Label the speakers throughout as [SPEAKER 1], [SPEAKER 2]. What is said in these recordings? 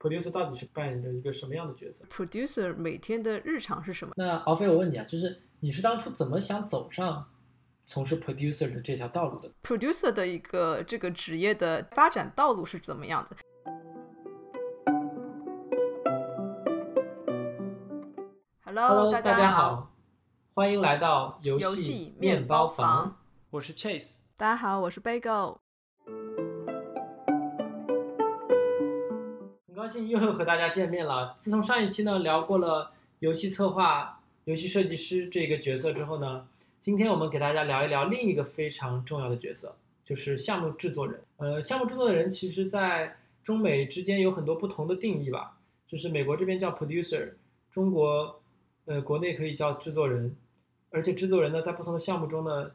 [SPEAKER 1] producer 到底是扮演着一个什么样的角色
[SPEAKER 2] ？producer 每天的日常是什么？
[SPEAKER 1] 那敖飞，我问你啊，就是你是当初怎么想走上从事 producer 的这条道路的
[SPEAKER 2] ？producer 的一个这个职业的发展道路是怎么样子
[SPEAKER 1] ？Hello，
[SPEAKER 2] 大
[SPEAKER 1] 家
[SPEAKER 2] 好，
[SPEAKER 1] 欢迎来到
[SPEAKER 2] 游
[SPEAKER 1] 戏
[SPEAKER 2] 面
[SPEAKER 1] 包
[SPEAKER 2] 房，
[SPEAKER 1] 我是 Chase。
[SPEAKER 2] 大家好，我是 Bagel。
[SPEAKER 1] 兴又和大家见面了。自从上一期呢聊过了游戏策划、游戏设计师这个角色之后呢，今天我们给大家聊一聊另一个非常重要的角色，就是项目制作人。呃，项目制作人其实在中美之间有很多不同的定义吧，就是美国这边叫 producer，中国呃国内可以叫制作人，而且制作人呢在不同的项目中呢，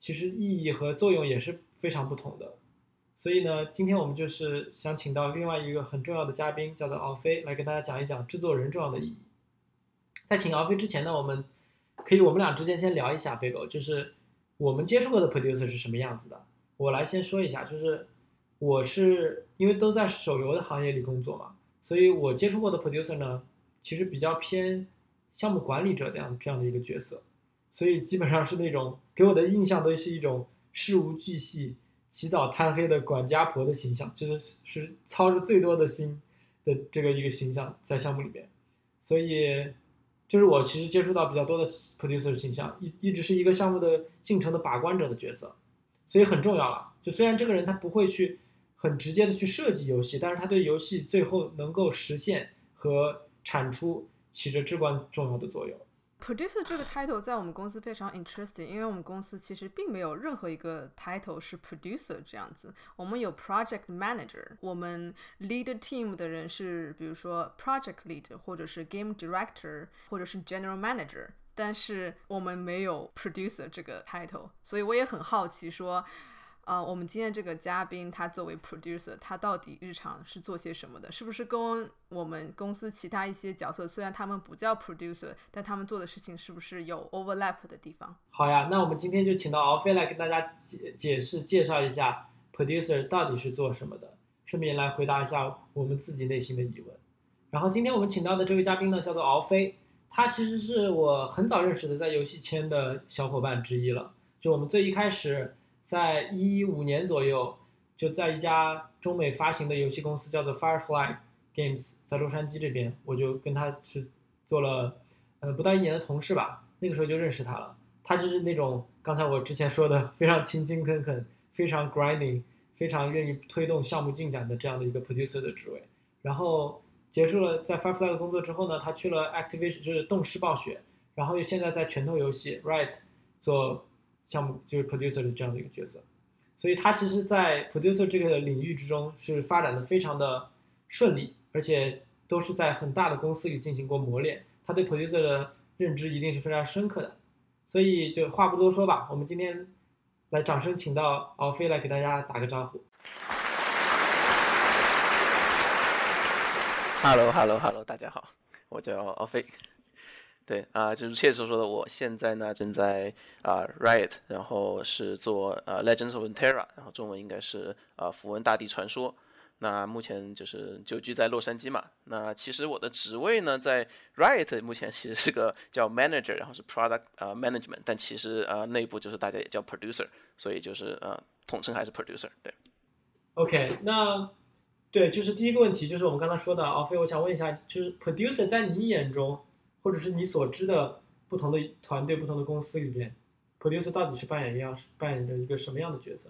[SPEAKER 1] 其实意义和作用也是非常不同的。所以呢，今天我们就是想请到另外一个很重要的嘉宾，叫做敖飞，来跟大家讲一讲制作人重要的意义。在请敖飞之前呢，我们可以我们俩之间先聊一下，贝狗，就是我们接触过的 producer 是什么样子的。我来先说一下，就是我是因为都在手游的行业里工作嘛，所以我接触过的 producer 呢，其实比较偏项目管理者这样这样的一个角色，所以基本上是那种给我的印象都是一种事无巨细。起早贪黑的管家婆的形象，就是是操着最多的心的这个一个形象在项目里面，所以就是我其实接触到比较多的 producer 形象，一一直是一个项目的进程的把关者的角色，所以很重要了。就虽然这个人他不会去很直接的去设计游戏，但是他对游戏最后能够实现和产出起着至关重要的作用。
[SPEAKER 2] Producer 这个 title 在我们公司非常 interesting，因为我们公司其实并没有任何一个 title 是 producer 这样子。我们有 project manager，我们 lead team 的人是比如说 project lead，或者是 game director，或者是 general manager，但是我们没有 producer 这个 title，所以我也很好奇说。啊，我们今天这个嘉宾，他作为 producer，他到底日常是做些什么的？是不是跟我们公司其他一些角色，虽然他们不叫 producer，但他们做的事情是不是有 overlap 的地方？
[SPEAKER 1] 好呀，那我们今天就请到敖飞来跟大家解解释、介绍一下 producer 到底是做什么的，顺便来回答一下我们自己内心的疑问。然后今天我们请到的这位嘉宾呢，叫做敖飞，他其实是我很早认识的在游戏圈的小伙伴之一了，就我们最一开始。在一五年左右，就在一家中美发行的游戏公司叫做 Firefly Games，在洛杉矶这边，我就跟他是做了，呃，不到一年的同事吧。那个时候就认识他了。他就是那种刚才我之前说的非常勤勤恳恳、非常 grinding、非常愿意推动项目进展的这样的一个 producer 的职位。然后结束了在 Firefly 的工作之后呢，他去了 Activision，就是动视暴雪，然后又现在在拳头游戏 Riot 做。项目就是 producer 的这样的一个角色，所以他其实，在 producer 这个领域之中是发展的非常的顺利，而且都是在很大的公司里进行过磨练，他对 producer 的认知一定是非常深刻的。所以就话不多说吧，我们今天来掌声请到敖飞来给大家打个招呼。
[SPEAKER 3] Hello，Hello，Hello，大家好，我叫敖飞。对啊，就是切所说的，我现在呢正在啊 Riot，然后是做呃 Legends of Terra，然后中文应该是啊符文大地传说。那目前就是久居在洛杉矶嘛。那其实我的职位呢在 Riot 目前其实是个叫 Manager，然后是 Product 啊 Management，但其实呃内部就是大家也叫 Producer，所以就是呃统称还是 Producer。对。
[SPEAKER 1] OK，那对，就是第一个问题就是我们刚才说的，阿飞，我想问一下，就是 Producer 在你眼中？或者是你所知的不同的团队、不同的公司里边，producer 到底是扮演一样扮演着一个什么样的角色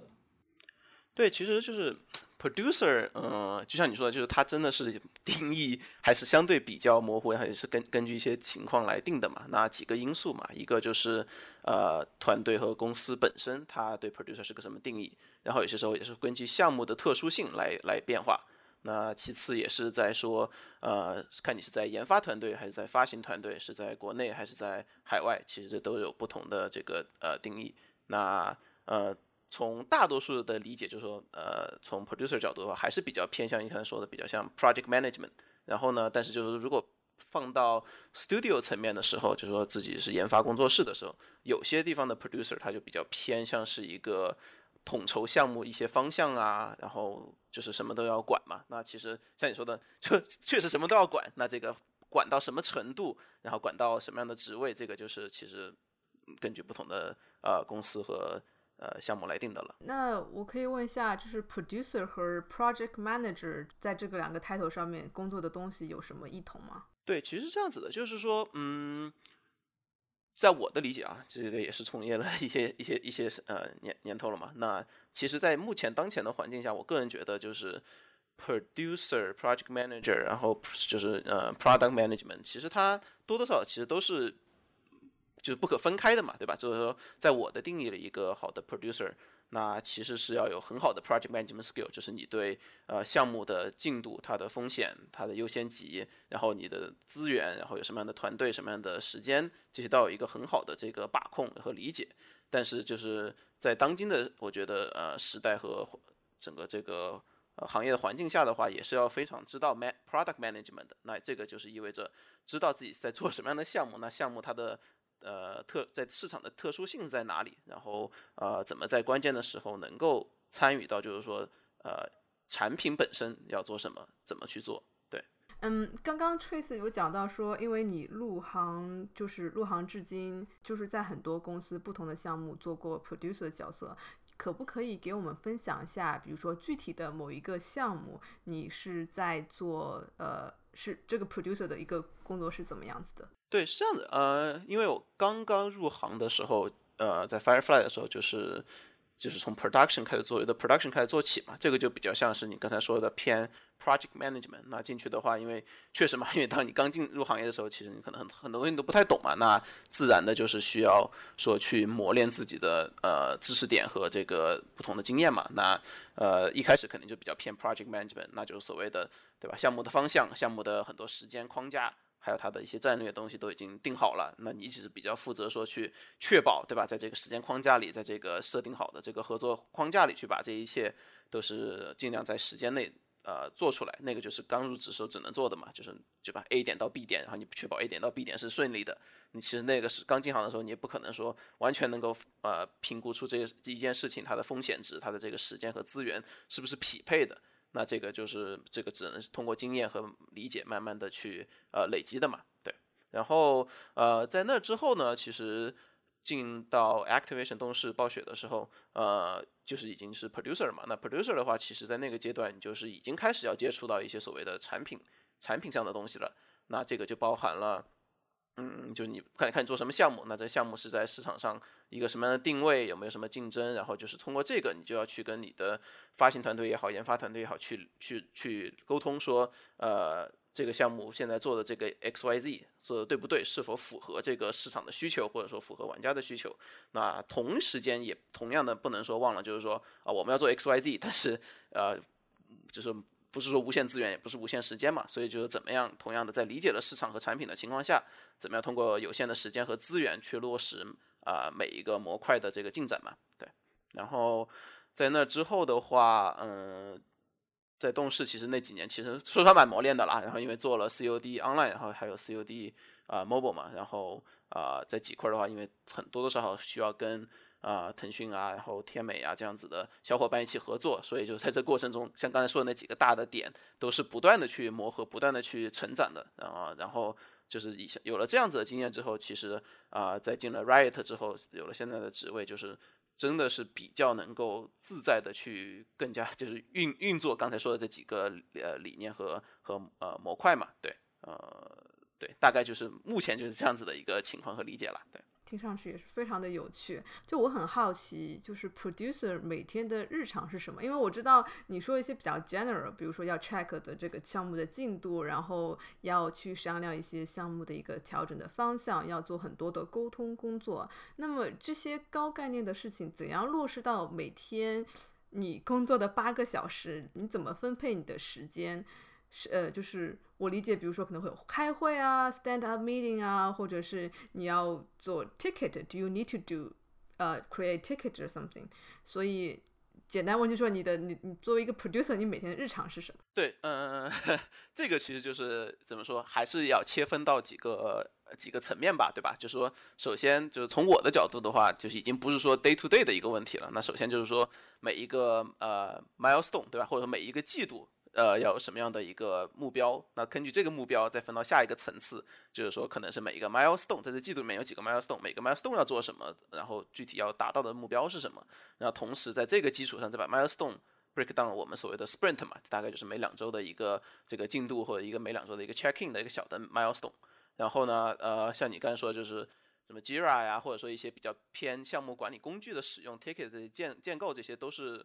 [SPEAKER 3] 对，其实就是 producer，嗯，就像你说的，就是它真的是定义还是相对比较模糊，还是根根据一些情况来定的嘛。那几个因素嘛，一个就是呃团队和公司本身它对 producer 是个什么定义，然后有些时候也是根据项目的特殊性来来变化。那其次也是在说，呃，看你是在研发团队还是在发行团队，是在国内还是在海外，其实这都有不同的这个呃定义。那呃，从大多数的理解，就是说，呃，从 producer 角度的话，还是比较偏向你刚才说的，比较像 project management。然后呢，但是就是如果放到 studio 层面的时候，就是说自己是研发工作室的时候，有些地方的 producer 他就比较偏向是一个统筹项目一些方向啊，然后就是什么都要管嘛。那其实像你说的，就确实什么都要管。那这个管到什么程度，然后管到什么样的职位，这个就是其实根据不同的呃公司和呃项目来定的了。
[SPEAKER 2] 那我可以问一下，就是 producer 和 project manager 在这个两个 title 上面工作的东西有什么异同吗？
[SPEAKER 3] 对，其实这样子的，就是说，嗯。在我的理解啊，这个也是从业了一些一些一些呃年年头了嘛。那其实，在目前当前的环境下，我个人觉得就是 producer、project manager，然后就是呃 product management，其实它多多少少其实都是就是不可分开的嘛，对吧？就是说，在我的定义里，一个好的 producer。那其实是要有很好的 project management skill，就是你对呃项目的进度、它的风险、它的优先级，然后你的资源，然后有什么样的团队、什么样的时间，这些都有一个很好的这个把控和理解。但是就是在当今的我觉得呃时代和整个这个呃行业的环境下的话，也是要非常知道 man product management 的。那这个就是意味着知道自己在做什么样的项目，那项目它的。呃，特在市场的特殊性在哪里？然后呃，怎么在关键的时候能够参与到？就是说，呃，产品本身要做什么，怎么去做？对，
[SPEAKER 2] 嗯，刚刚 Trace 有讲到说，因为你入行就是入行至今，就是在很多公司不同的项目做过 producer 角色，可不可以给我们分享一下？比如说具体的某一个项目，你是在做呃，是这个 producer 的一个工作是怎么样子的？
[SPEAKER 3] 对，是这样子。呃，因为我刚刚入行的时候，呃，在 Firefly 的时候，就是就是从 production 开始做，有的 production 开始做起嘛。这个就比较像是你刚才说的偏 project management。那进去的话，因为确实嘛，因为当你刚进入行业的时候，其实你可能很很多东西你都不太懂嘛。那自然的就是需要说去磨练自己的呃知识点和这个不同的经验嘛。那呃一开始肯定就比较偏 project management，那就是所谓的对吧？项目的方向、项目的很多时间框架。还有它的一些战略东西都已经定好了，那你只是比较负责说去确保，对吧？在这个时间框架里，在这个设定好的这个合作框架里，去把这一切都是尽量在时间内呃做出来。那个就是刚入职时候只能做的嘛，就是就把 A 点到 B 点，然后你确保 A 点到 B 点是顺利的。你其实那个是刚进行的时候，你也不可能说完全能够呃评估出这一件事情它的风险值，它的这个时间和资源是不是匹配的。那这个就是这个只能是通过经验和理解慢慢的去呃累积的嘛，对。然后呃在那之后呢，其实进到 Activation 动视暴雪的时候，呃就是已经是 Producer 嘛。那 Producer 的话，其实在那个阶段，你就是已经开始要接触到一些所谓的产品产品上的东西了。那这个就包含了。嗯，就你看看你做什么项目，那这项目是在市场上一个什么样的定位，有没有什么竞争，然后就是通过这个，你就要去跟你的发行团队也好，研发团队也好，去去去沟通，说，呃，这个项目现在做的这个 X Y Z 做的对不对，是否符合这个市场的需求，或者说符合玩家的需求。那同时间也同样的不能说忘了，就是说啊，我们要做 X Y Z，但是呃，就是。不是说无限资源，也不是无限时间嘛，所以就是怎么样，同样的在理解了市场和产品的情况下，怎么样通过有限的时间和资源去落实啊每一个模块的这个进展嘛，对。然后在那之后的话，嗯，在动视其实那几年其实说实话蛮磨练的啦。然后因为做了 COD Online，然后还有 COD 啊 Mobile 嘛，然后啊在几块的话，因为很多多少少需要跟。啊，腾讯啊，然后天美啊，这样子的小伙伴一起合作，所以就在这过程中，像刚才说的那几个大的点，都是不断的去磨合，不断的去成长的。啊，然后就是以有了这样子的经验之后，其实啊，在进了 Riot 之后，有了现在的职位，就是真的是比较能够自在的去更加就是运运作刚才说的这几个呃理念和和呃模块嘛，对，呃，对，大概就是目前就是这样子的一个情况和理解了，对。
[SPEAKER 2] 听上去也是非常的有趣，就我很好奇，就是 producer 每天的日常是什么？因为我知道你说一些比较 general，比如说要 check 的这个项目的进度，然后要去商量一些项目的一个调整的方向，要做很多的沟通工作。那么这些高概念的事情怎样落实到每天你工作的八个小时？你怎么分配你的时间？是呃，就是我理解，比如说可能会有开会啊，stand up meeting 啊，或者是你要做 ticket，do you need to do 呃 create ticket or something？所以简单问题说，你的你你作为一个 producer，你每天的日常是什么？
[SPEAKER 3] 对，嗯，这个其实就是怎么说，还是要切分到几个几个层面吧，对吧？就是说，首先就是从我的角度的话，就是已经不是说 day to day 的一个问题了。那首先就是说每一个呃 milestone，对吧？或者说每一个季度。呃，要什么样的一个目标？那根据这个目标再分到下一个层次，就是说可能是每一个 milestone，在这季度里面有几个 milestone，每个 milestone 要做什么，然后具体要达到的目标是什么？然后同时在这个基础上再把 milestone break down 我们所谓的 sprint 嘛，大概就是每两周的一个这个进度或者一个每两周的一个 check in 的一个小的 milestone。然后呢，呃，像你刚才说就是什么 Jira 呀，或者说一些比较偏项目管理工具的使用，ticket 这些建建构这些都是。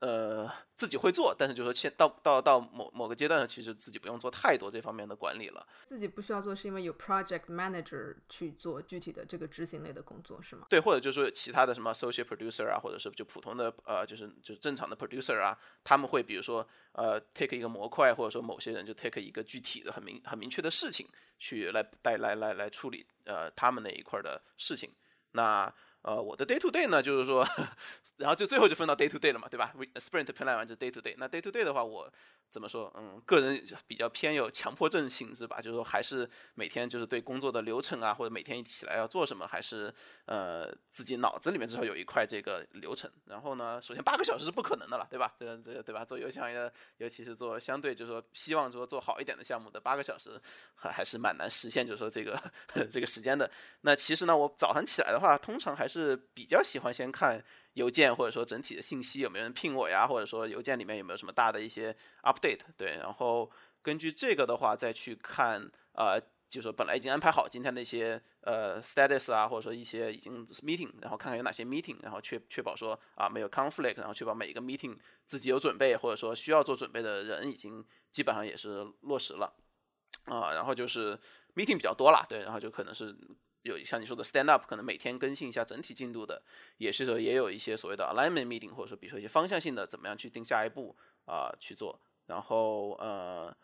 [SPEAKER 3] 呃，自己会做，但是就是说，现到到到某某个阶段，其实自己不用做太多这方面的管理了。
[SPEAKER 2] 自己不需要做，是因为有 project manager 去做具体的这个执行类的工作，是吗？
[SPEAKER 3] 对，或者就是说其他的什么 associate producer 啊，或者是就普通的呃，就是就是正常的 producer 啊，他们会比如说呃 take 一个模块，或者说某些人就 take 一个具体的很明很明确的事情去来带来来来处理呃他们那一块的事情，那。呃，我的 day to day 呢，就是说，然后就最后就分到 day to day 了嘛，对吧？sprint plan 完就 day to day。那 day to day 的话，我怎么说？嗯，个人比较偏有强迫症性质吧，就是说还是每天就是对工作的流程啊，或者每天一起来要做什么，还是呃自己脑子里面至少有一块这个流程。然后呢，首先八个小时是不可能的了，对吧？这个这个对吧？做游戏行业，尤其是做相对就是说希望说做好一点的项目的八个小时还还是蛮难实现，就是说这个 这个时间的。那其实呢，我早上起来的话，通常还是比较喜欢先看。邮件或者说整体的信息有没有人聘我呀？或者说邮件里面有没有什么大的一些 update？对，然后根据这个的话再去看，呃，就是本来已经安排好今天的一些呃 status 啊，或者说一些已经 meeting，然后看看有哪些 meeting，然后确确保说啊没有 conflict，然后确保每一个 meeting 自己有准备，或者说需要做准备的人已经基本上也是落实了啊，然后就是 meeting 比较多了，对，然后就可能是。有像你说的 stand up，可能每天更新一下整体进度的，也是说也有一些所谓的 alignment meeting，或者说比如说一些方向性的，怎么样去定下一步啊去做。然后呃，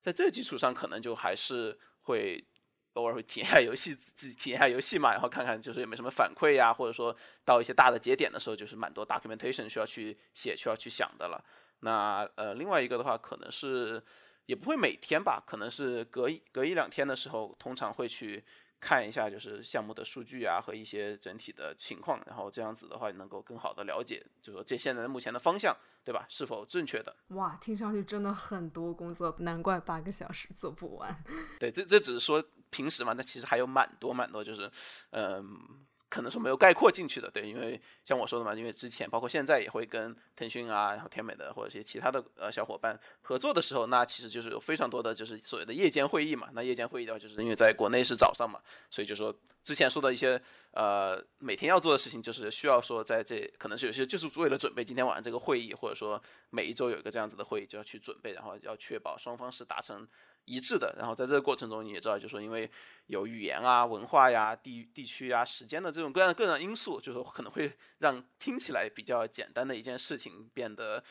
[SPEAKER 3] 在这基础上，可能就还是会偶尔会体验下游戏，自己体验下游戏嘛，然后看看就是有没有什么反馈呀，或者说到一些大的节点的时候，就是蛮多 documentation 需要去写，需要去想的了。那呃，另外一个的话，可能是也不会每天吧，可能是隔一隔一两天的时候，通常会去。看一下就是项目的数据啊和一些整体的情况，然后这样子的话能够更好的了解，就说这现在目前的方向，对吧？是否正确的？
[SPEAKER 2] 哇，听上去真的很多工作，难怪八个小时做不完。
[SPEAKER 3] 对，这这只是说平时嘛，那其实还有蛮多蛮多，就是嗯。可能是没有概括进去的，对，因为像我说的嘛，因为之前包括现在也会跟腾讯啊，然后天美的或者一些其他的呃小伙伴合作的时候，那其实就是有非常多的就是所谓的夜间会议嘛。那夜间会议的话，就是因为在国内是早上嘛，所以就说之前说的一些呃每天要做的事情，就是需要说在这可能是有些就是为了准备今天晚上这个会议，或者说每一周有一个这样子的会议就要去准备，然后要确保双方是达成。一致的，然后在这个过程中，你也知道，就是说，因为有语言啊、文化呀、地地区啊、时间的这种各样各样因素，就是可能会让听起来比较简单的一件事情变得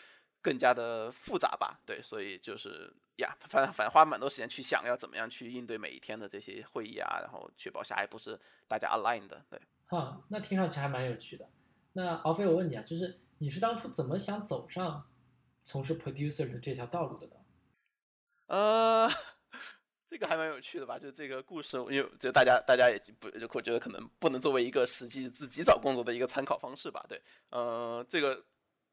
[SPEAKER 3] 更加的复杂吧。对，所以就是呀，反正反正花蛮多时间去想要怎么样去应对每一天的这些会议啊，然后确保下一步是大家 aligned 的。对，
[SPEAKER 1] 哈，那听上去还蛮有趣的。那敖飞，我问你啊，就是你是当初怎么想走上从事 producer 的这条道路的呢？
[SPEAKER 3] 呃，这个还蛮有趣的吧？就这个故事，因为就大家大家也不，我觉得可能不能作为一个实际自己找工作的一个参考方式吧。对，呃，这个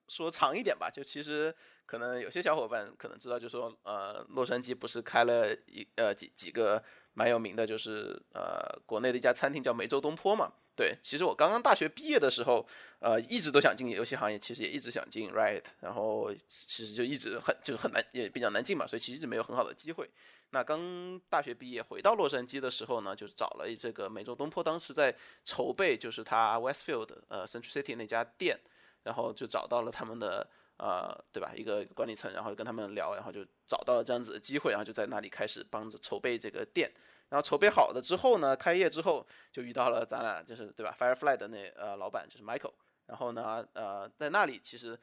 [SPEAKER 3] 说长一点吧，就其实可能有些小伙伴可能知道，就说呃，洛杉矶不是开了一呃几几个蛮有名的，就是呃国内的一家餐厅叫梅州东坡嘛。对，其实我刚刚大学毕业的时候，呃，一直都想进游戏行业，其实也一直想进 Riot，然后其实就一直很就是很难，也比较难进嘛，所以其实一直没有很好的机会。那刚大学毕业回到洛杉矶的时候呢，就找了这个美洲东坡，当时在筹备就是他 Westfield 呃 Central City 那家店，然后就找到了他们的呃对吧一个管理层，然后跟他们聊，然后就找到了这样子的机会，然后就在那里开始帮着筹备这个店。然后筹备好了之后呢，开业之后就遇到了咱俩，就是对吧？Firefly 的那呃老板就是 Michael。然后呢，呃，在那里其实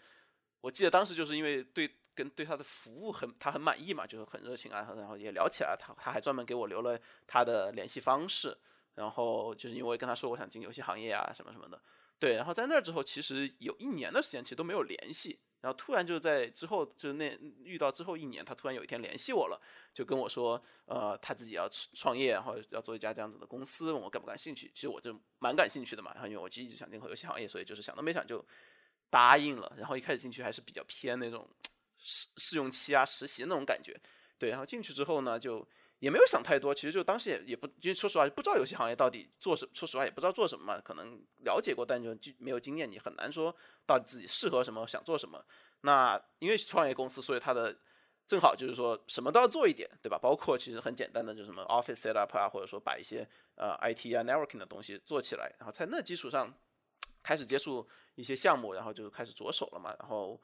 [SPEAKER 3] 我记得当时就是因为对跟对他的服务很他很满意嘛，就是很热情啊，然后也聊起来，他他还专门给我留了他的联系方式。然后就是因为跟他说我想进游戏行业啊什么什么的，对，然后在那之后，其实有一年的时间其实都没有联系。然后突然就在之后，就那遇到之后一年，他突然有一天联系我了，就跟我说，呃，他自己要创业，然后要做一家这样子的公司，问我感不感兴趣。其实我就蛮感兴趣的嘛，然后因为我其实一直想进口游戏行业，所以就是想都没想就答应了。然后一开始进去还是比较偏那种 试试用期啊、实习那种感觉，对。然后进去之后呢，就。也没有想太多，其实就当时也也不，因为说实话不知道游戏行业到底做什，说实话也不知道做什么嘛，可能了解过，但就就没有经验，你很难说到底自己适合什么，想做什么。那因为创业公司，所以它的正好就是说什么都要做一点，对吧？包括其实很简单的，就什么 Office setup 啊，或者说把一些呃 IT 啊 networking 的东西做起来，然后在那基础上开始接触一些项目，然后就开始着手了嘛，然后。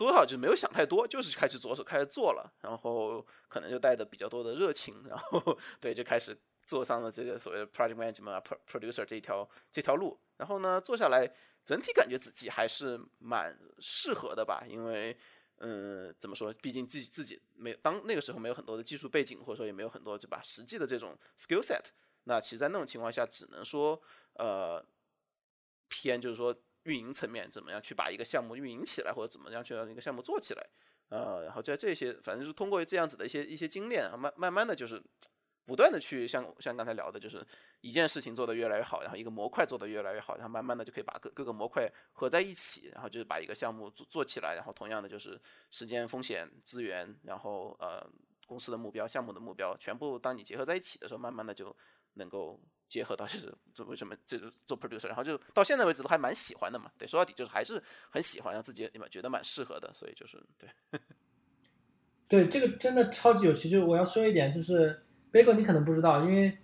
[SPEAKER 3] 多少就没有想太多，就是开始着手开始做了，然后可能就带着比较多的热情，然后 对就开始做上了这个所谓的 project management producer 这一条这条路。然后呢，做下来整体感觉自己还是蛮适合的吧，因为嗯，怎么说，毕竟自己自己没当那个时候没有很多的技术背景，或者说也没有很多对吧实际的这种 skill set。那其实，在那种情况下，只能说呃偏就是说。运营层面怎么样去把一个项目运营起来，或者怎么样去让一个项目做起来，呃，然后在这些，反正就是通过这样子的一些一些经验，慢慢慢的就是不断的去像像刚才聊的，就是一件事情做得越来越好，然后一个模块做得越来越好，然后慢慢的就可以把各各个模块合在一起，然后就是把一个项目做做起来，然后同样的就是时间、风险、资源，然后呃公司的目标、项目的目标，全部当你结合在一起的时候，慢慢的就能够。结合到 就是做为什么这个做 producer，然后就到现在为止都还蛮喜欢的嘛。对，说到底就是还是很喜欢，让自己你们觉得蛮适合的，所以就是对。
[SPEAKER 1] 对，这个真的超级有趣。就我要说一点，就是 Bagel 你可能不知道，因为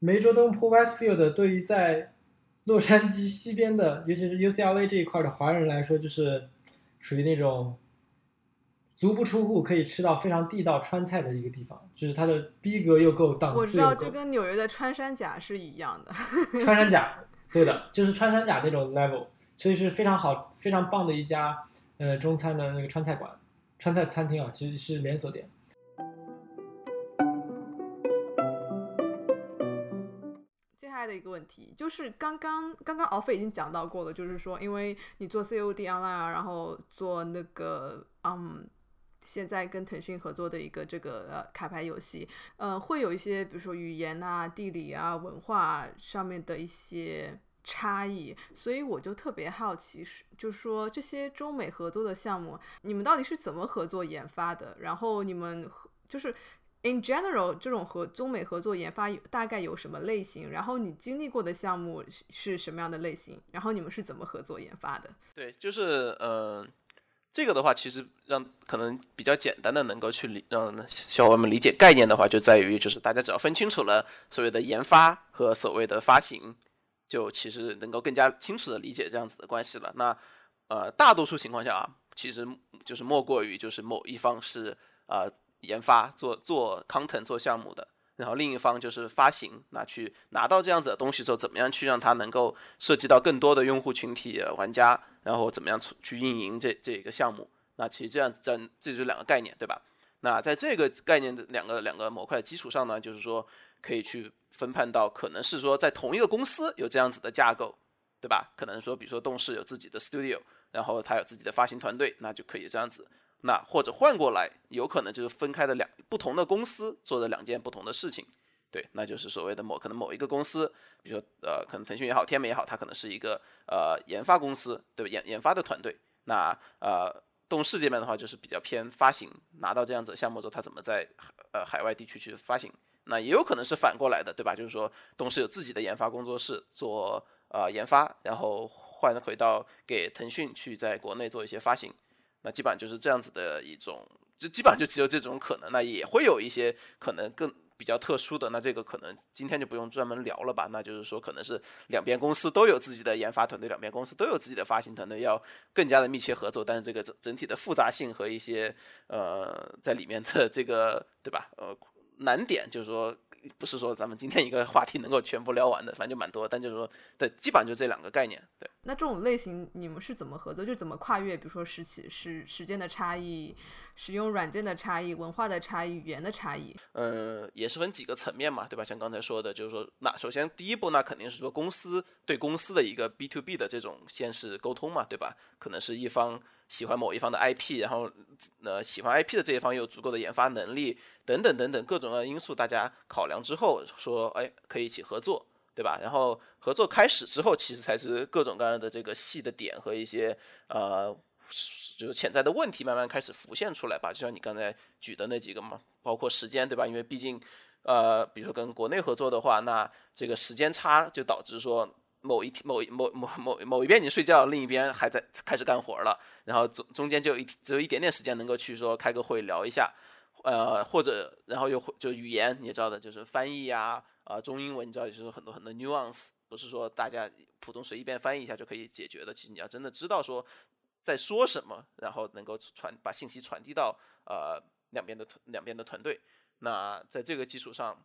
[SPEAKER 1] 梅州东铺 Westfield 对于在洛杉矶西边的，尤其是 UCLA 这一块的华人来说，就是属于那种。足不出户可以吃到非常地道川菜的一个地方，就是它的逼格又够，档次
[SPEAKER 2] 我知道，就跟纽约的穿山甲是一样的。
[SPEAKER 1] 穿山甲，对的，就是穿山甲那种 level，所以是非常好、非常棒的一家呃中餐的那个川菜馆、川菜餐厅啊，其实是连锁店。
[SPEAKER 2] 接下来的一个问题就是，刚刚刚刚敖飞已经讲到过了，就是说，因为你做 COD online 啊，然后做那个嗯。现在跟腾讯合作的一个这个呃卡牌游戏，呃，会有一些比如说语言啊、地理啊、文化上面的一些差异，所以我就特别好奇，就是说这些中美合作的项目，你们到底是怎么合作研发的？然后你们就是 in general 这种和中美合作研发大概有什么类型？然后你经历过的项目是什么样的类型？然后你们是怎么合作研发的？
[SPEAKER 3] 对，就是呃。这个的话，其实让可能比较简单的能够去理让小伙伴们理解概念的话，就在于就是大家只要分清楚了所谓的研发和所谓的发行，就其实能够更加清楚的理解这样子的关系了。那呃，大多数情况下啊，其实就是莫过于就是某一方是啊研发做做 content 做项目的。然后另一方就是发行，那去拿到这样子的东西之后，怎么样去让它能够涉及到更多的用户群体、玩家，然后怎么样去运营这这个项目？那其实这样子，这这就是两个概念，对吧？那在这个概念的两个两个模块的基础上呢，就是说可以去分判到，可能是说在同一个公司有这样子的架构，对吧？可能说，比如说动视有自己的 studio，然后它有自己的发行团队，那就可以这样子。那或者换过来，有可能就是分开的两不同的公司做的两件不同的事情，对，那就是所谓的某可能某一个公司，比如说呃，可能腾讯也好，天美也好，它可能是一个呃研发公司，对吧？研研发的团队。那呃，动视这边的话就是比较偏发行，拿到这样子的项目之后，它怎么在呃海外地区去发行？那也有可能是反过来的，对吧？就是说动视有自己的研发工作室做呃研发，然后换回到给腾讯去在国内做一些发行。那基本上就是这样子的一种，就基本上就只有这种可能。那也会有一些可能更比较特殊的，那这个可能今天就不用专门聊了吧。那就是说，可能是两边公司都有自己的研发团队，两边公司都有自己的发行团队，要更加的密切合作。但是这个整整体的复杂性和一些呃在里面的这个对吧？呃难点就是说，不是说咱们今天一个话题能够全部聊完的，反正就蛮多。但就是说，对，基本上就这两个概念，对。
[SPEAKER 2] 那这种类型你们是怎么合作？就怎么跨越？比如说时期、时时间的差异、使用软件的差异、文化的差异、语言的差异。
[SPEAKER 3] 呃，也是分几个层面嘛，对吧？像刚才说的，就是说，那首先第一步，那肯定是说公司对公司的一个 B to B 的这种先是沟通嘛，对吧？可能是一方喜欢某一方的 IP，然后呃喜欢 IP 的这一方有足够的研发能力，等等等等各种各样的因素，大家考量之后说，哎，可以一起合作。对吧？然后合作开始之后，其实才是各种各样的这个细的点和一些呃，就是潜在的问题慢慢开始浮现出来吧。就像你刚才举的那几个嘛，包括时间，对吧？因为毕竟呃，比如说跟国内合作的话，那这个时间差就导致说某一天某某某某某一边你睡觉，另一边还在开始干活了，然后中中间就一只有一点点时间能够去说开个会聊一下，呃，或者然后又就语言你知道的，就是翻译呀。啊，中英文你知道，就是很多很多 nuance，不是说大家普通随意便翻译一下就可以解决的。其实你要真的知道说在说什么，然后能够传把信息传递到呃两边的团两边的团队。那在这个基础上，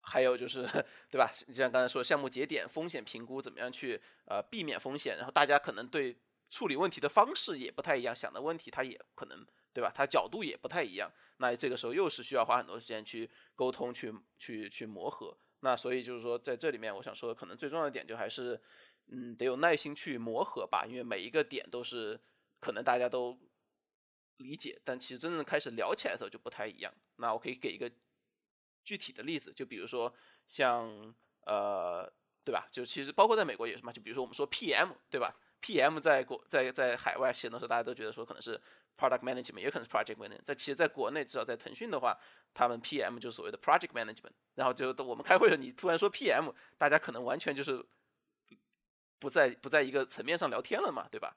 [SPEAKER 3] 还有就是对吧？你像刚才说项目节点风险评估怎么样去呃避免风险，然后大家可能对处理问题的方式也不太一样，想的问题它也可能对吧？它角度也不太一样。那这个时候又是需要花很多时间去沟通、去去去磨合。那所以就是说，在这里面，我想说的可能最重要的点就还是，嗯，得有耐心去磨合吧。因为每一个点都是可能大家都理解，但其实真正开始聊起来的时候就不太一样。那我可以给一个具体的例子，就比如说像呃，对吧？就其实包括在美国也是嘛。就比如说我们说 PM，对吧？PM 在国在在海外写的时候，大家都觉得说可能是。Product management 也可能是 Project management，在其实，在国内至少在腾讯的话，他们 PM 就是所谓的 Project management。然后就我们开会了，你突然说 PM，大家可能完全就是不在不在一个层面上聊天了嘛，对吧？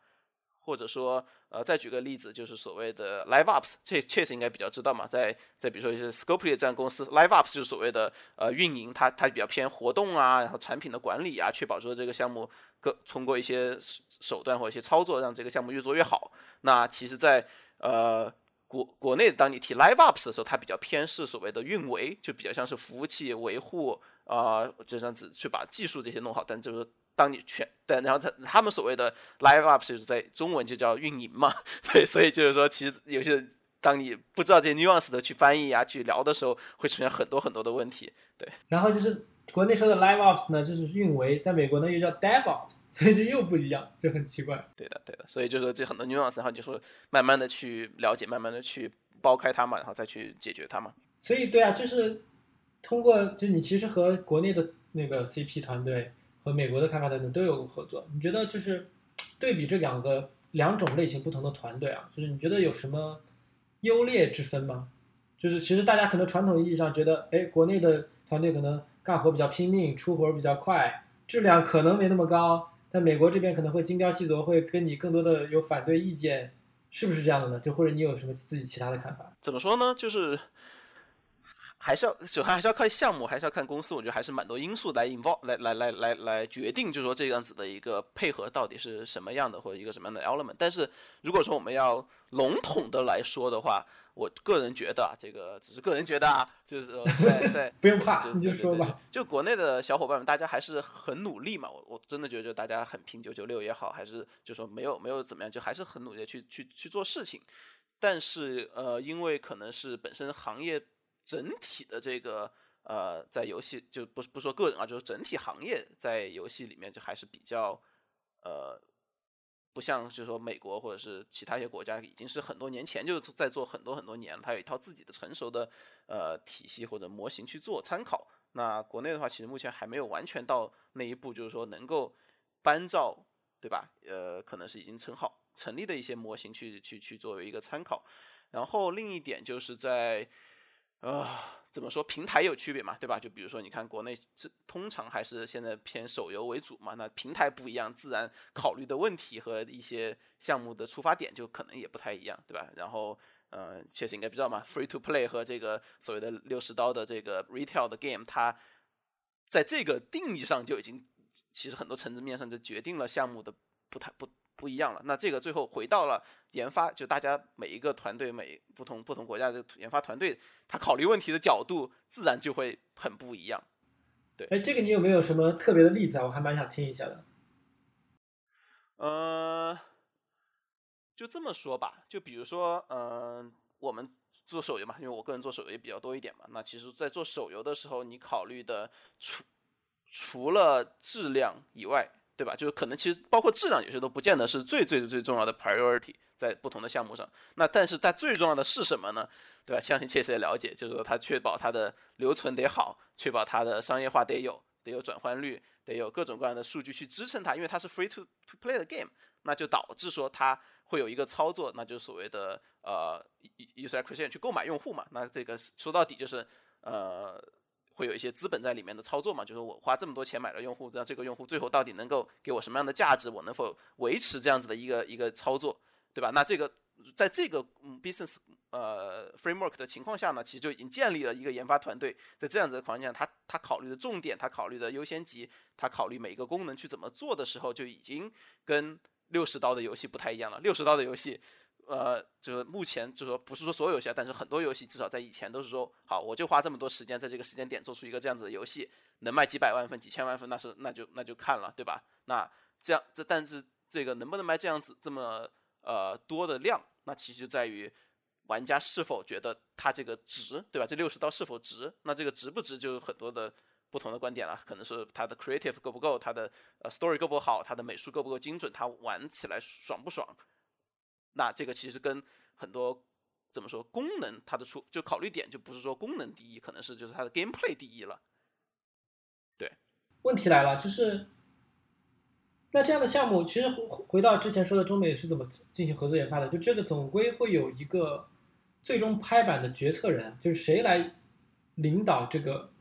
[SPEAKER 3] 或者说，呃，再举个例子，就是所谓的 Live Ops，这确实应该比较知道嘛。在在比如说一些 Scopely 这样公司，Live Ops 就是所谓的呃运营，它它比较偏活动啊，然后产品的管理啊，确保说这个项目各通过一些手段或一些操作，让这个项目越做越好。那其实，在呃国国内，当你提 Live Ops 的时候，它比较偏是所谓的运维，就比较像是服务器维护啊，这样子去把技术这些弄好，但就是。当你全对，然后他他们所谓的 live ups 就是在中文就叫运营嘛，对，所以就是说，其实有些当你不知道这些 nuance 的去翻译啊，去聊的时候，会出现很多很多的问题，对。
[SPEAKER 1] 然后就是国内说的 live ops 呢，就是运维，在美国呢又叫 dev ops，所以就又不一样，就很奇怪。
[SPEAKER 3] 对的，对的，所以就是说这很多 nuance，然后就说慢慢的去了解，慢慢的去剥开它嘛，然后再去解决它嘛。
[SPEAKER 1] 所以对啊，就是通过，就你其实和国内的那个 CP 团队。和美国的开发团队都有合作，你觉得就是 对比这两个两种类型不同的团队啊，就是你觉得有什么优劣之分吗？就是其实大家可能传统意义上觉得，哎，国内的团队可能干活比较拼命，出活比较快，质量可能没那么高，但美国这边可能会精雕细琢，会跟你更多的有反对意见，是不是这样的呢？就或者你有什么自己其他的看法？
[SPEAKER 3] 怎么说呢？就是。还是要首先还是要看项目，还是要看公司。我觉得还是蛮多因素来 involve 来来来来来决定，就是说这样子的一个配合到底是什么样的，或者一个什么样的 element。但是如果说我们要笼统的来说的话，我个人觉得啊，这个只是个人觉得啊，就是 在在
[SPEAKER 1] 不用怕，你就说吧。
[SPEAKER 3] 就国内的小伙伴们，大家还是很努力嘛。我我真的觉得就大家很拼，九九六也好，还是就说没有没有怎么样，就还是很努力去去去做事情。但是呃，因为可能是本身行业。整体的这个呃，在游戏就不不说个人啊，就是整体行业在游戏里面就还是比较呃，不像就是说美国或者是其他一些国家已经是很多年前就在做很多很多年，它有一套自己的成熟的呃体系或者模型去做参考。那国内的话，其实目前还没有完全到那一步，就是说能够搬照对吧？呃，可能是已经成好成立的一些模型去去去作为一个参考。然后另一点就是在。啊，怎么说？平台有区别嘛，对吧？就比如说，你看国内这通常还是现在偏手游为主嘛，那平台不一样，自然考虑的问题和一些项目的出发点就可能也不太一样，对吧？然后，呃，确实应该知道嘛，free to play 和这个所谓的六十刀的这个 retail 的 game，它在这个定义上就已经，其实很多层次面上就决定了项目的不太不。不一样了，那这个最后回到了研发，就大家每一个团队，每不同不同国家的研发团队，他考虑问题的角度自然就会很不一样。对，
[SPEAKER 1] 哎，这个你有没有什么特别的例子啊？我还蛮想听一下的。
[SPEAKER 3] 呃，就这么说吧，就比如说，嗯，我们做手游嘛，因为我个人做手游也比较多一点嘛。那其实，在做手游的时候，你考虑的除除了质量以外，对吧？就是可能其实包括质量，有些都不见得是最最最重要的 priority，在不同的项目上。那但是它最重要的是什么呢？对吧？相信切斯也了解，就是说它确保它的留存得好，确保它的商业化得有，得有转换率，得有各种各样的数据去支撑它。因为它是 free to to play 的 game，那就导致说它会有一个操作，那就是所谓的呃 user acquisition 去购买用户嘛。那这个说到底就是呃。会有一些资本在里面的操作嘛？就是我花这么多钱买了用户，那这个用户最后到底能够给我什么样的价值？我能否维持这样子的一个一个操作，对吧？那这个在这个 business 呃 framework 的情况下呢，其实就已经建立了一个研发团队，在这样子的环境下，他他考虑的重点，他考虑的优先级，他考虑每一个功能去怎么做的时候，就已经跟六十刀的游戏不太一样了。六十刀的游戏。呃，就是目前就是说，不是说所有游戏，但是很多游戏至少在以前都是说，好，我就花这么多时间在这个时间点做出一个这样子的游戏，能卖几百万份、几千万份，那是那就那就看了，对吧？那这样这但是这个能不能卖这样子这么呃多的量，那其实就在于玩家是否觉得它这个值，对吧？这六十刀是否值？那这个值不值就有很多的不同的观点了，可能是它的 creative 够不够，它的呃 story 够不好，它的美术够不够精准，它玩起来爽不爽？那这个其实跟很多怎么说功能它的出就考虑点就不是说功能第一，可能是就是它的 gameplay 第一了。对，
[SPEAKER 1] 问题来了，就是那这样的项目其实回到之前说的中美是怎么进行合作研发的？就这个总归会有一个最终拍板的决策人，就是谁来领导这个？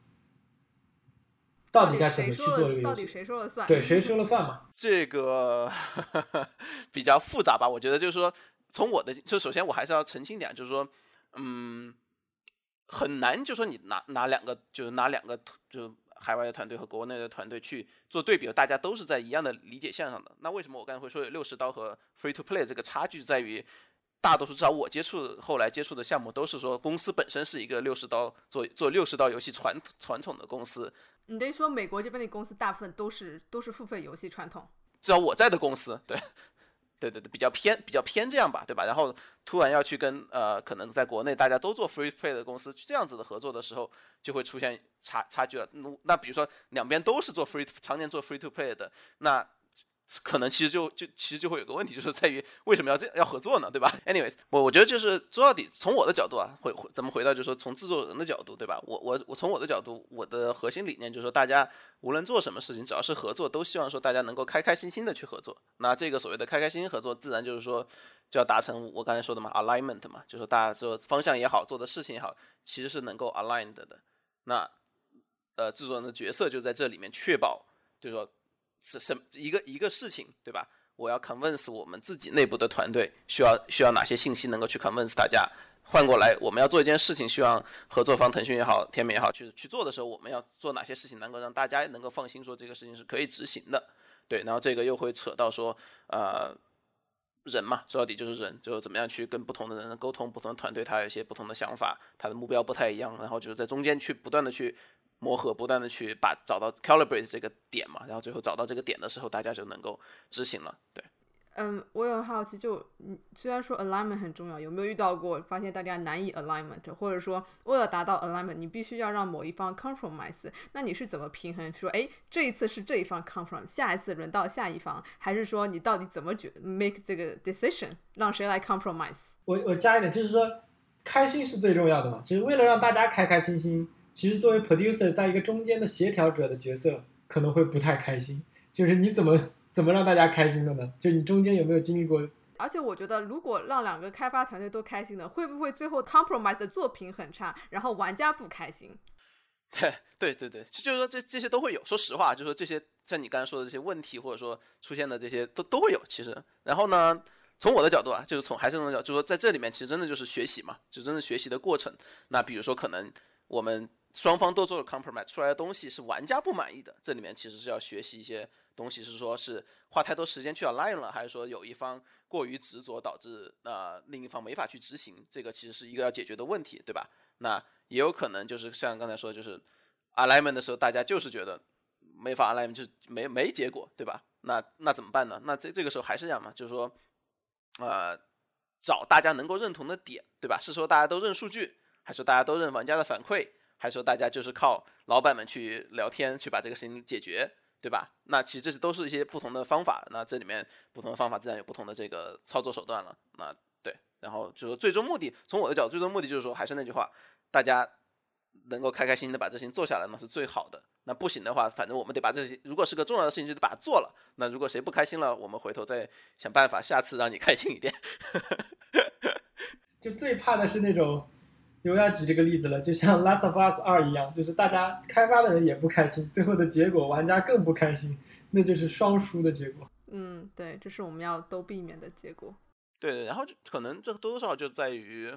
[SPEAKER 1] 到底该怎么去做这个游戏？
[SPEAKER 2] 到底谁说了算？
[SPEAKER 1] 对，谁说了算嘛？
[SPEAKER 3] 这个比较复杂吧？我觉得就是说，从我的就首先我还是要澄清点，就是说，嗯，很难，就说你拿拿两个，就是拿两个，就海外的团队和国内的团队去做对比，大家都是在一样的理解线上的。那为什么我刚才会说有六十刀和 free to play 这个差距在于？大多数至少我接触后来接触的项目都是说公司本身是一个六十刀做做六十刀游戏传传统的公司。
[SPEAKER 2] 你等于说美国这边的公司大部分都是都是付费游戏传统？
[SPEAKER 3] 至少我在的公司，对，对对对，比较偏比较偏这样吧，对吧？然后突然要去跟呃可能在国内大家都做 free play 的公司这样子的合作的时候，就会出现差差距了。那比如说两边都是做 free 常年做 free to play 的，那。可能其实就就其实就会有个问题，就是在于为什么要这样要合作呢？对吧？Anyways，我我觉得就是说到底，从我的角度啊，回回咱们回到就是说从制作人的角度，对吧？我我我从我的角度，我的核心理念就是说，大家无论做什么事情，只要是合作，都希望说大家能够开开心心的去合作。那这个所谓的开开心心合作，自然就是说就要达成我刚才说的嘛，alignment 嘛，就是大家做方向也好，做的事情也好，其实是能够 aligned 的。那呃，制作人的角色就在这里面确保，就是说。是什一个一个事情，对吧？我要 convince 我们自己内部的团队需要需要哪些信息能够去 convince 大家。换过来，我们要做一件事情，希望合作方腾讯也好，天美也好，去去做的时候，我们要做哪些事情能够让大家能够放心，说这个事情是可以执行的。对，然后这个又会扯到说，呃，人嘛，说到底就是人，就怎么样去跟不同的人沟通，不同的团队他有一些不同的想法，他的目标不太一样，然后就是在中间去不断的去。磨合，不断的去把找到 calibrate 这个点嘛，然后最后找到这个点的时候，大家就能够执行了。对，
[SPEAKER 2] 嗯，我有好奇，就虽然说 alignment 很重要，有没有遇到过发现大家难以 alignment，或者说为了达到 alignment，你必须要让某一方 compromise，那你是怎么平衡？说，哎，这一次是这一方 compromise，下一次轮到下一方，还是说你到底怎么决 make 这个 decision，让谁来 compromise？
[SPEAKER 1] 我我加一点，就是说开心是最重要的嘛，就是为了让大家开开心心。其实作为 producer，在一个中间的协调者的角色，可能会不太开心。就是你怎么怎么让大家开心的呢？就你中间有没有经历过？
[SPEAKER 2] 而且我觉得，如果让两个开发团队都开心的，会不会最后 compromise 的作品很差，然后玩家不开心？
[SPEAKER 3] 对对对对，就是说这这些都会有。说实话，就是说这些像你刚才说的这些问题，或者说出现的这些都都会有。其实，然后呢，从我的角度啊，就是从还是那种角度，就是说在这里面其实真的就是学习嘛，就真的学习的过程。那比如说可能我们。双方都做了 compromise，出来的东西是玩家不满意的。这里面其实是要学习一些东西，是说是花太多时间去 align 了，还是说有一方过于执着，导致呃另一方没法去执行？这个其实是一个要解决的问题，对吧？那也有可能就是像刚才说，就是 alignment 的时候，大家就是觉得没法 align，就是没没结果，对吧？那那怎么办呢？那这这个时候还是这样嘛，就是说，呃，找大家能够认同的点，对吧？是说大家都认数据，还是大家都认玩家的反馈，还说大家就是靠老板们去聊天去把这个事情解决，对吧？那其实这些都是一些不同的方法，那这里面不同的方法自然有不同的这个操作手段了。那对，然后就是最终目的，从我的角度，最终目的就是说，还是那句话，大家能够开开心心的把这事情做下来，那是最好的。那不行的话，反正我们得把这些，如果是个重要的事情，就得把它做了。那如果谁不开心了，我们回头再想办法，下次让你开心一点。
[SPEAKER 1] 就最怕的是那种，我要举这个例子了，就像《Last of Us 二》一样，就是大家开发的人也不开心，最后的结果玩家更不开心，那就是双输的结果。
[SPEAKER 2] 嗯，对，这是我们要都避免的结果。
[SPEAKER 3] 对，然后可能这多多少少就在于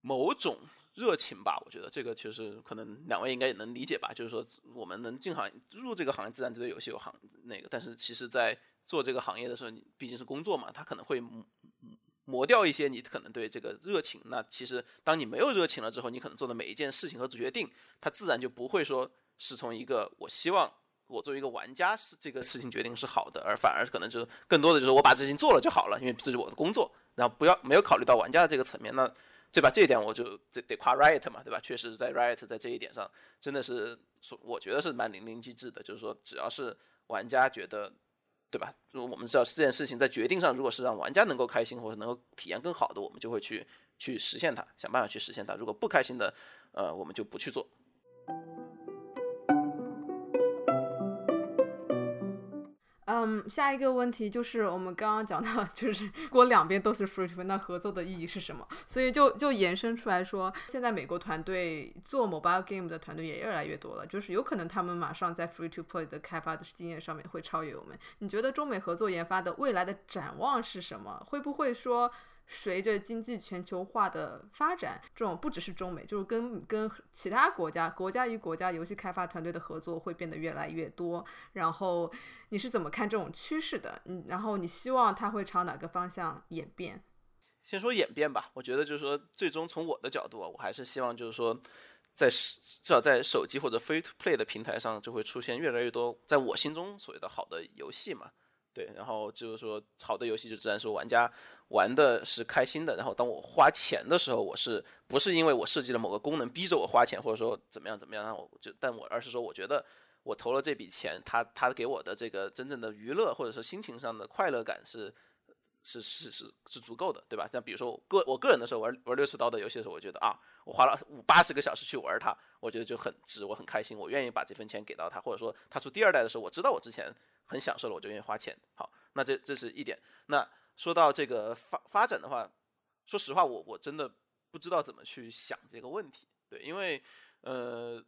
[SPEAKER 3] 某种。热情吧，我觉得这个其实可能两位应该也能理解吧。就是说，我们能进行入这个行业，自然对游戏有行那个。但是其实，在做这个行业的时候，你毕竟是工作嘛，他可能会磨掉一些你可能对这个热情。那其实当你没有热情了之后，你可能做的每一件事情和决定，它自然就不会说是从一个我希望我作为一个玩家是这个事情决定是好的，而反而可能就更多的就是我把事情做了就好了，因为这是我的工作，然后不要没有考虑到玩家的这个层面。那对吧？这一点我就得得夸 Riot 嘛，对吧？确实，在 Riot 在这一点上，真的是说，我觉得是蛮淋漓尽致的。就是说，只要是玩家觉得，对吧？我们知道这件事情在决定上，如果是让玩家能够开心或者能够体验更好的，我们就会去去实现它，想办法去实现它。如果不开心的，呃，我们就不去做。
[SPEAKER 2] 嗯，下一个问题就是我们刚刚讲到，就是如果两边都是 free to play，那合作的意义是什么？所以就就延伸出来说，现在美国团队做 mobile game 的团队也越来越多了，就是有可能他们马上在 free to play 的开发的经验上面会超越我们。你觉得中美合作研发的未来的展望是什么？会不会说？随着经济全球化的发展，这种不只是中美，就是跟跟其他国家、国家与国家游戏开发团队的合作会变得越来越多。然后你是怎么看这种趋势的？嗯，然后你希望它会朝哪个方向演变？
[SPEAKER 3] 先说演变吧，我觉得就是说，最终从我的角度啊，我还是希望就是说，在至少在手机或者 free to play 的平台上，就会出现越来越多在我心中所谓的好的游戏嘛。对，然后就是说，好的游戏就自然说玩家玩的是开心的。然后当我花钱的时候，我是不是因为我设计了某个功能逼着我花钱，或者说怎么样怎么样？让我就，但我而是说，我觉得我投了这笔钱，他他给我的这个真正的娱乐或者是心情上的快乐感是。是是是是足够的，对吧？像比如说我个我个人的时候玩玩六十刀的游戏的时候，我觉得啊，我花了五八十个小时去玩它，我觉得就很值，我很开心，我愿意把这份钱给到他，或者说他出第二代的时候，我知道我之前很享受了，我就愿意花钱。好，那这这是一点。那说到这个发发展的话，说实话，我我真的不知道怎么去想这个问题，对，因为呃，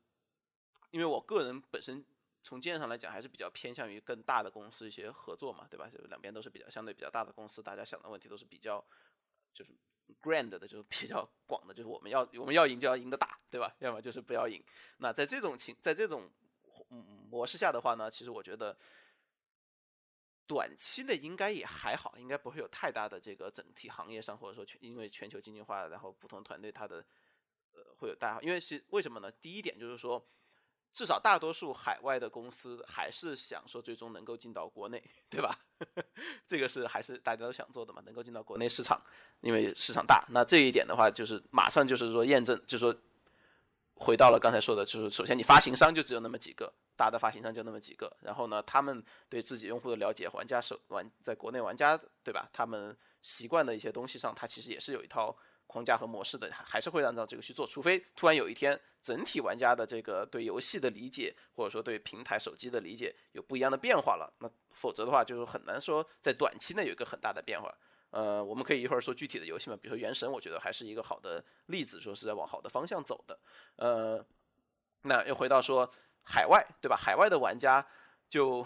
[SPEAKER 3] 因为我个人本身。从经验上来讲，还是比较偏向于更大的公司一些合作嘛，对吧？就两边都是比较相对比较大的公司，大家想的问题都是比较就是 grand 的，就是比较 广的，就是我们要我们要赢就要赢得大，对吧？要么就是不要赢。那在这种情在这种嗯模式下的话呢，其实我觉得短期内应该也还好，应该不会有太大的这个整体行业上或者说全因为全球经济化，然后不同团队它的呃会有大，因为是为什么呢？第一点就是说。至少大多数海外的公司还是想说最终能够进到国内，对吧？这个是还是大家都想做的嘛，能够进到国内市场，因为市场大。那这一点的话，就是马上就是说验证，就是说回到了刚才说的，就是首先你发行商就只有那么几个，大的发行商就那么几个。然后呢，他们对自己用户的了解，玩家手玩在国内玩家，对吧？他们习惯的一些东西上，它其实也是有一套。框架和模式的还是会按照这个去做，除非突然有一天整体玩家的这个对游戏的理解，或者说对平台手机的理解有不一样的变化了，那否则的话就是很难说在短期内有一个很大的变化。呃，我们可以一会儿说具体的游戏嘛，比如说《原神》，我觉得还是一个好的例子，说是在往好的方向走的。呃，那又回到说海外，对吧？海外的玩家就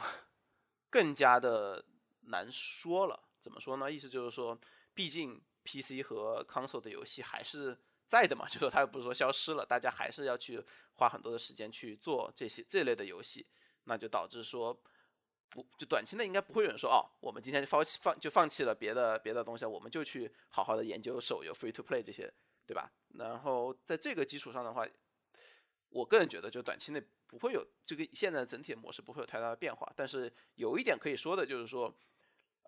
[SPEAKER 3] 更加的难说了。怎么说呢？意思就是说，毕竟。PC 和 console 的游戏还是在的嘛，就说它又不是说消失了，大家还是要去花很多的时间去做这些这类的游戏，那就导致说不就短期内应该不会有人说哦，我们今天就放弃放就放弃了别的别的东西，我们就去好好的研究手游 free to play 这些，对吧？然后在这个基础上的话，我个人觉得，就短期内不会有这个现在整体的模式不会有太大的变化。但是有一点可以说的就是说，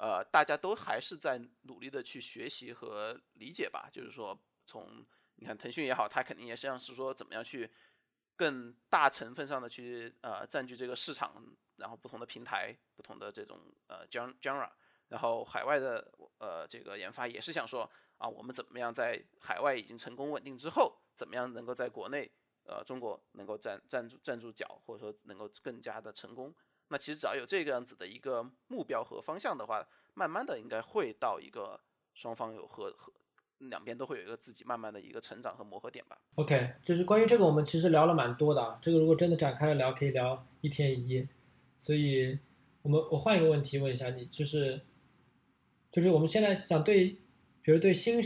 [SPEAKER 3] 呃，大家都还是在努力的去学习和理解吧。就是说，从你看腾讯也好，它肯定也实际上是说怎么样去更大成分上的去呃占据这个市场，然后不同的平台、不同的这种呃 genre，然后海外的呃这个研发也是想说啊，我们怎么样在海外已经成功稳定之后，怎么样能够在国内。呃，中国能够站站住站住脚，或者说能够更加的成功，那其实只要有这个样子的一个目标和方向的话，慢慢的应该会到一个双方有和和两边都会有一个自己慢慢的一个成长和磨合点吧。
[SPEAKER 1] OK，就是关于这个我们其实聊了蛮多的啊，这个如果真的展开了聊，可以聊一天一夜。所以，我们我换一个问题问一下你，就是就是我们现在想对，比如对新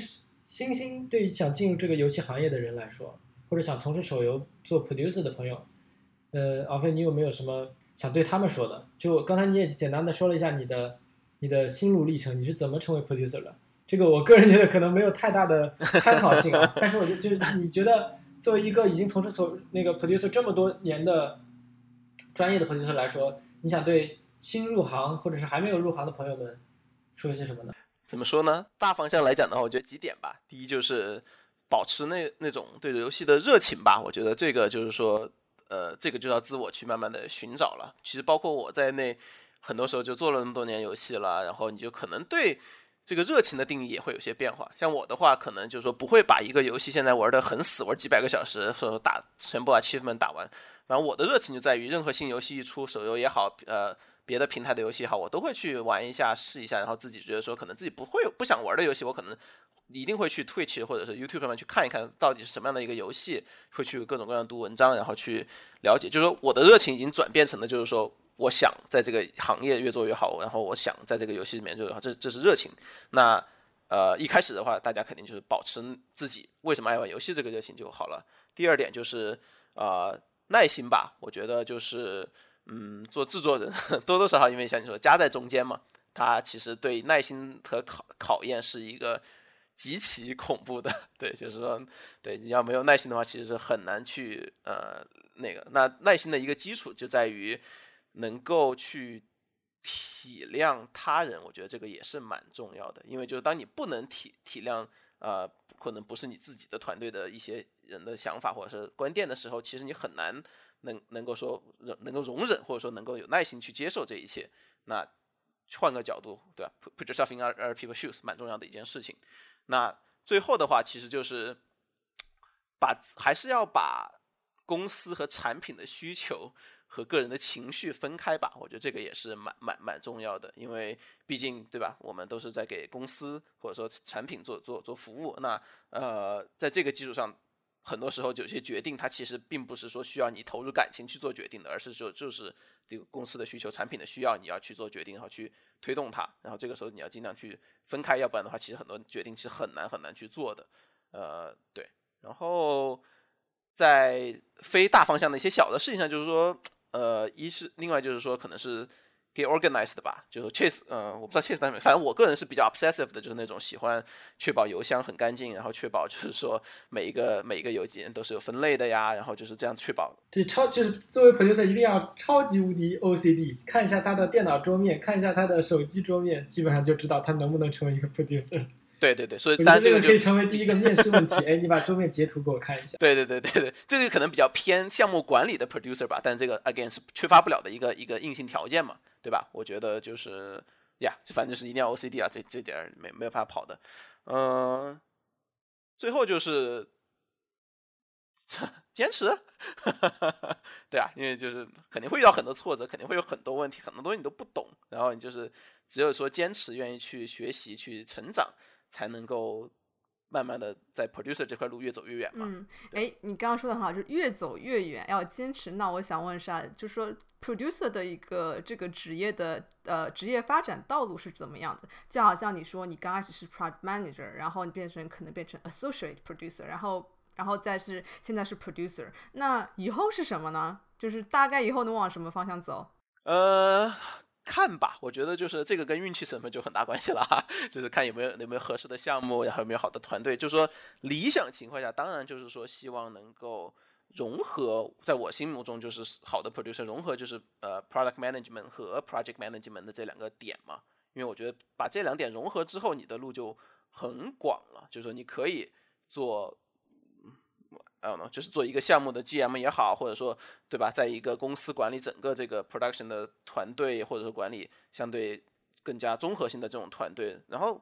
[SPEAKER 1] 新兴对想进入这个游戏行业的人来说。或者想从事手游做 producer 的朋友，呃，敖飞，你有没有什么想对他们说的？就刚才你也简单的说了一下你的你的心路历程，你是怎么成为 producer 的？这个我个人觉得可能没有太大的参考性啊。但是我就就你觉得作为一个已经从事所那个 producer 这么多年的专业的 producer 来说，你想对新入行或者是还没有入行的朋友们说一些什么呢？
[SPEAKER 3] 怎么说呢？大方向来讲的话，我觉得几点吧。第一就是。保持那那种对游戏的热情吧，我觉得这个就是说，呃，这个就要自我去慢慢的寻找了。其实包括我在内，很多时候就做了那么多年游戏了，然后你就可能对这个热情的定义也会有些变化。像我的话，可能就是说不会把一个游戏现在玩的很死，玩几百个小时，说打全部把七分打完。然后我的热情就在于，任何新游戏一出，手游也好，呃，别的平台的游戏也好，我都会去玩一下，试一下，然后自己觉得说可能自己不会不想玩的游戏，我可能。一定会去 Twitch 或者是 YouTube 上面去看一看到底是什么样的一个游戏，会去各种各样读文章，然后去了解。就是说，我的热情已经转变成了，就是说，我想在这个行业越做越好，然后我想在这个游戏里面就好，这这是热情。那呃，一开始的话，大家肯定就是保持自己为什么爱玩游戏这个热情就好了。第二点就是呃耐心吧，我觉得就是嗯，做制作人 多多少少因为像你说夹在中间嘛，他其实对耐心和考考验是一个。极其恐怖的，对，就是说，对，你要没有耐心的话，其实是很难去呃那个。那耐心的一个基础就在于能够去体谅他人，我觉得这个也是蛮重要的。因为就是当你不能体体谅呃，可能不是你自己的团队的一些人的想法或者是观点的时候，其实你很难能能够说能能够容忍或者说能够有耐心去接受这一切。那换个角度，对吧？Put yourself in other people's shoes，蛮重要的一件事情。那最后的话，其实就是把还是要把公司和产品的需求和个人的情绪分开吧。我觉得这个也是蛮蛮蛮重要的，因为毕竟对吧，我们都是在给公司或者说产品做做做服务。那呃，在这个基础上，很多时候有些决定它其实并不是说需要你投入感情去做决定的，而是说就是这个公司的需求、产品的需要，你要去做决定，然后去。推动它，然后这个时候你要尽量去分开，要不然的话，其实很多决定是很难很难去做的。呃，对。然后在非大方向的一些小的事情上，就是说，呃，一是另外就是说，可能是。给 organized 吧，就是 Chase，嗯，我不知道 Chase 在没，反正我个人是比较 obsessive 的，就是那种喜欢确保邮箱很干净，然后确保就是说每一个每一个邮件都是有分类的呀，然后就是这样确保。
[SPEAKER 1] 对，超就是作为 producer 一定要超级无敌 OCD，看一下他的电脑桌面，看一下他的手机桌面，基本上就知道他能不能成为一个 producer。
[SPEAKER 3] 对对对，所以当然
[SPEAKER 1] 这个可以成为第一个面试问题。哎，你把桌面截图给我看一下。
[SPEAKER 3] 对对对对对，这个可能比较偏项目管理的 producer 吧，但这个 again 是缺乏不了的一个一个硬性条件嘛，对吧？我觉得就是呀，反正是一定要 OCD 啊，这这点没没有办法跑的。嗯，最后就是 坚持，对啊，因为就是肯定会遇到很多挫折，肯定会有很多问题，很多东西你都不懂，然后你就是只有说坚持，愿意去学习，去成长。才能够慢慢的在 producer 这块路越走越远嘛。
[SPEAKER 2] 嗯，哎，你刚刚说的好，就是越走越远，要坚持。那我想问一下，就是说 producer 的一个这个职业的呃职业发展道路是怎么样子？就好像你说你刚开始是 product manager，然后你变成可能变成 associate producer，然后然后再是现在是 producer，那以后是什么呢？就是大概以后能往什么方向走？
[SPEAKER 3] 呃。看吧，我觉得就是这个跟运气成分就很大关系了哈，就是看有没有有没有合适的项目，然后有没有好的团队。就是说理想情况下，当然就是说希望能够融合，在我心目中就是好的 producer 融合就是呃 product management 和 project management 的这两个点嘛。因为我觉得把这两点融合之后，你的路就很广了。就是说，你可以做，嗯，就是做一个项目的 GM 也好，或者说，对吧，在一个公司管理整个这个 production 的团队，或者说管理相对更加综合性的这种团队。然后，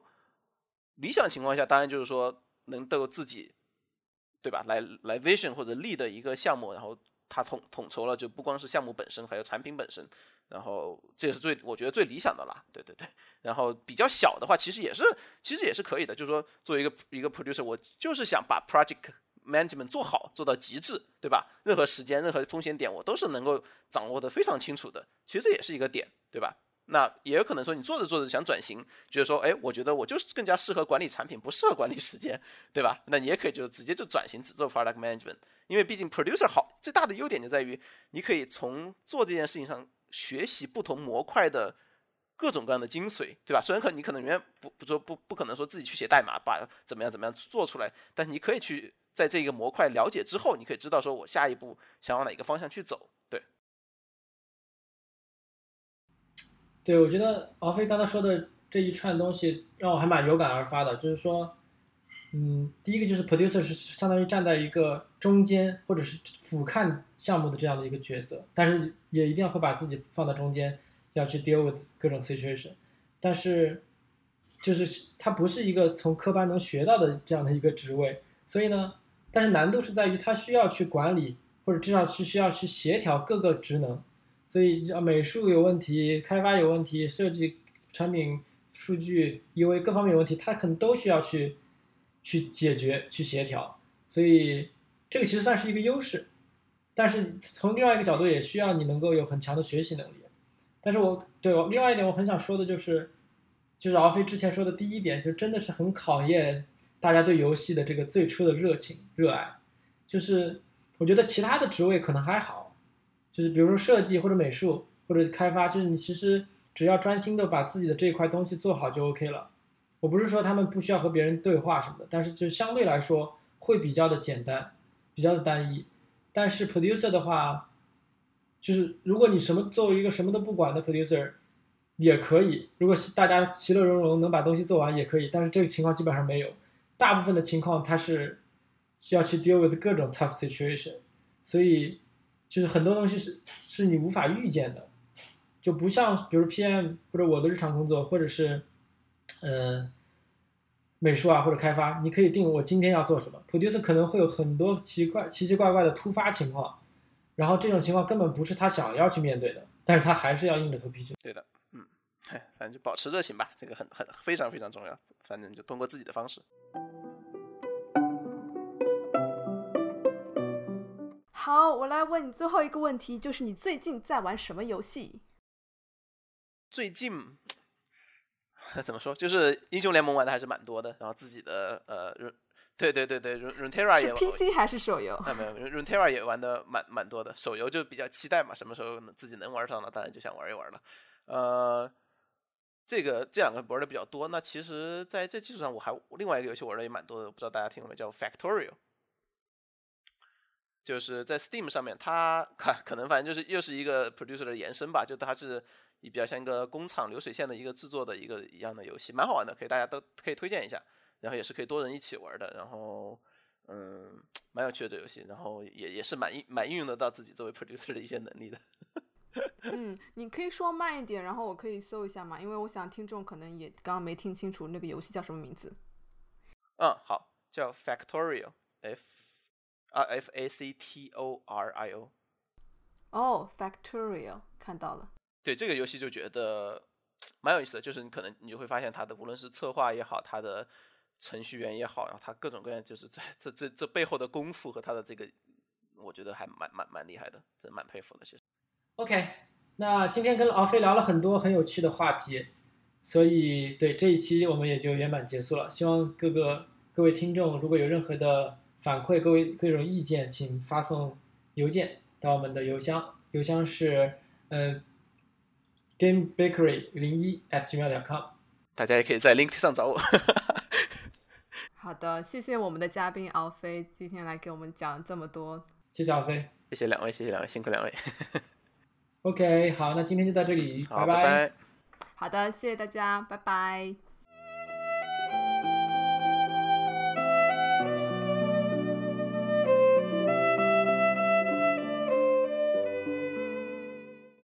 [SPEAKER 3] 理想情况下，当然就是说能够自己，对吧，来来 vision 或者 lead 一个项目，然后他统统筹了，就不光是项目本身，还有产品本身。然后这也是最我觉得最理想的啦，对对对。然后比较小的话，其实也是其实也是可以的，就是说作为一个一个 producer，我就是想把 project management 做好做到极致，对吧？任何时间、任何风险点，我都是能够掌握的非常清楚的。其实这也是一个点，对吧？那也有可能说你做着做着想转型，觉得说，哎，我觉得我就是更加适合管理产品，不适合管理时间，对吧？那你也可以就直接就转型只做 product management，因为毕竟 producer 好最大的优点就在于你可以从做这件事情上。学习不同模块的各种各样的精髓，对吧？虽然可你可能永远不不说不不可能说自己去写代码把怎么样怎么样做出来，但是你可以去在这个模块了解之后，你可以知道说我下一步想往哪个方向去走。对，
[SPEAKER 1] 对我觉得王菲刚才说的这一串东西让我还蛮有感而发的，就是说。嗯，第一个就是 producer 是相当于站在一个中间或者是俯瞰项目的这样的一个角色，但是也一定要会把自己放在中间，要去 deal with 各种 situation。但是就是它不是一个从科班能学到的这样的一个职位，所以呢，但是难度是在于它需要去管理，或者至少是需要去协调各个职能。所以美术有问题，开发有问题，设计、产品、数据、因为各方面有问题，它可能都需要去。去解决、去协调，所以这个其实算是一个优势，但是从另外一个角度也需要你能够有很强的学习能力。但是我对我另外一点我很想说的就是，就是敖飞之前说的第一点，就真的是很考验大家对游戏的这个最初的热情、热爱。就是我觉得其他的职位可能还好，就是比如说设计或者美术或者开发，就是你其实只要专心的把自己的这一块东西做好就 OK 了。我不是说他们不需要和别人对话什么的，但是就相对来说会比较的简单，比较的单一。但是 producer 的话，就是如果你什么作为一个什么都不管的 producer，也可以。如果大家其乐融融能把东西做完也可以，但是这个情况基本上没有。大部分的情况它是需要去 deal with 各种 tough situation，所以就是很多东西是是你无法预见的，就不像比如 PM 或者我的日常工作或者是。嗯，美术啊或者开发，你可以定我今天要做什么。producer 可能会有很多奇怪、奇奇怪怪的突发情况，然后这种情况根本不是他想要去面对的，但是他还是要硬着头皮去。
[SPEAKER 3] 对的，反正就保持热情吧，这个很很非常非常重要。反正就通过自己的方式。
[SPEAKER 2] 好，我来问你最后一个问题，就是你最近在玩什么游戏？
[SPEAKER 3] 最近。怎么说？就是英雄联盟玩的还是蛮多的，然后自己的呃，对对对对，Runeterra 也
[SPEAKER 2] PC 还是手游？
[SPEAKER 3] 啊没有，Runeterra 也玩的蛮蛮多的，手游就比较期待嘛，什么时候自己能玩上了，当然就想玩一玩了。呃，这个这两个玩的比较多。那其实在这基础上，我还另外一个游戏玩的也蛮多的，不知道大家听过没？叫 Factorio，就是在 Steam 上面，它可可能反正就是又是一个 producer 的延伸吧，就它是。比较像一个工厂流水线的一个制作的一个一样的游戏，蛮好玩的，可以大家都可以推荐一下。然后也是可以多人一起玩的，然后嗯，蛮有趣的这游戏，然后也也是蛮蛮运用得到自己作为 producer 的一些能力的。
[SPEAKER 2] 嗯，你可以说慢一点，然后我可以搜一下嘛，因为我想听众可能也刚刚没听清楚那个游戏叫什么名字。
[SPEAKER 3] 嗯，好，叫 Factorial，F 啊 F A C T O R I O。
[SPEAKER 2] 哦，Factorio，看到了。
[SPEAKER 3] 对这个游戏就觉得蛮有意思的，就是你可能你就会发现它的无论是策划也好，它的程序员也好，然后它各种各样就是在这这这背后的功夫和它的这个，我觉得还蛮蛮蛮厉害的，真蛮佩服的。其实
[SPEAKER 1] ，OK，那今天跟敖飞聊了很多很有趣的话题，所以对这一期我们也就圆满结束了。希望各个各位听众如果有任何的反馈，各位各种意见，请发送邮件到我们的邮箱，邮箱是嗯。gamebakery 零一 at gmail.com，
[SPEAKER 3] 大家也可以在 link 上找我。
[SPEAKER 2] 好的，谢谢我们的嘉宾敖飞今天来给我们讲这么多
[SPEAKER 1] 谢谢敖飞。
[SPEAKER 3] 谢谢两位，谢谢两位，辛苦两位。
[SPEAKER 1] OK，好，那今天就到这里，拜
[SPEAKER 3] 拜。
[SPEAKER 2] 好的，谢谢大家，拜拜。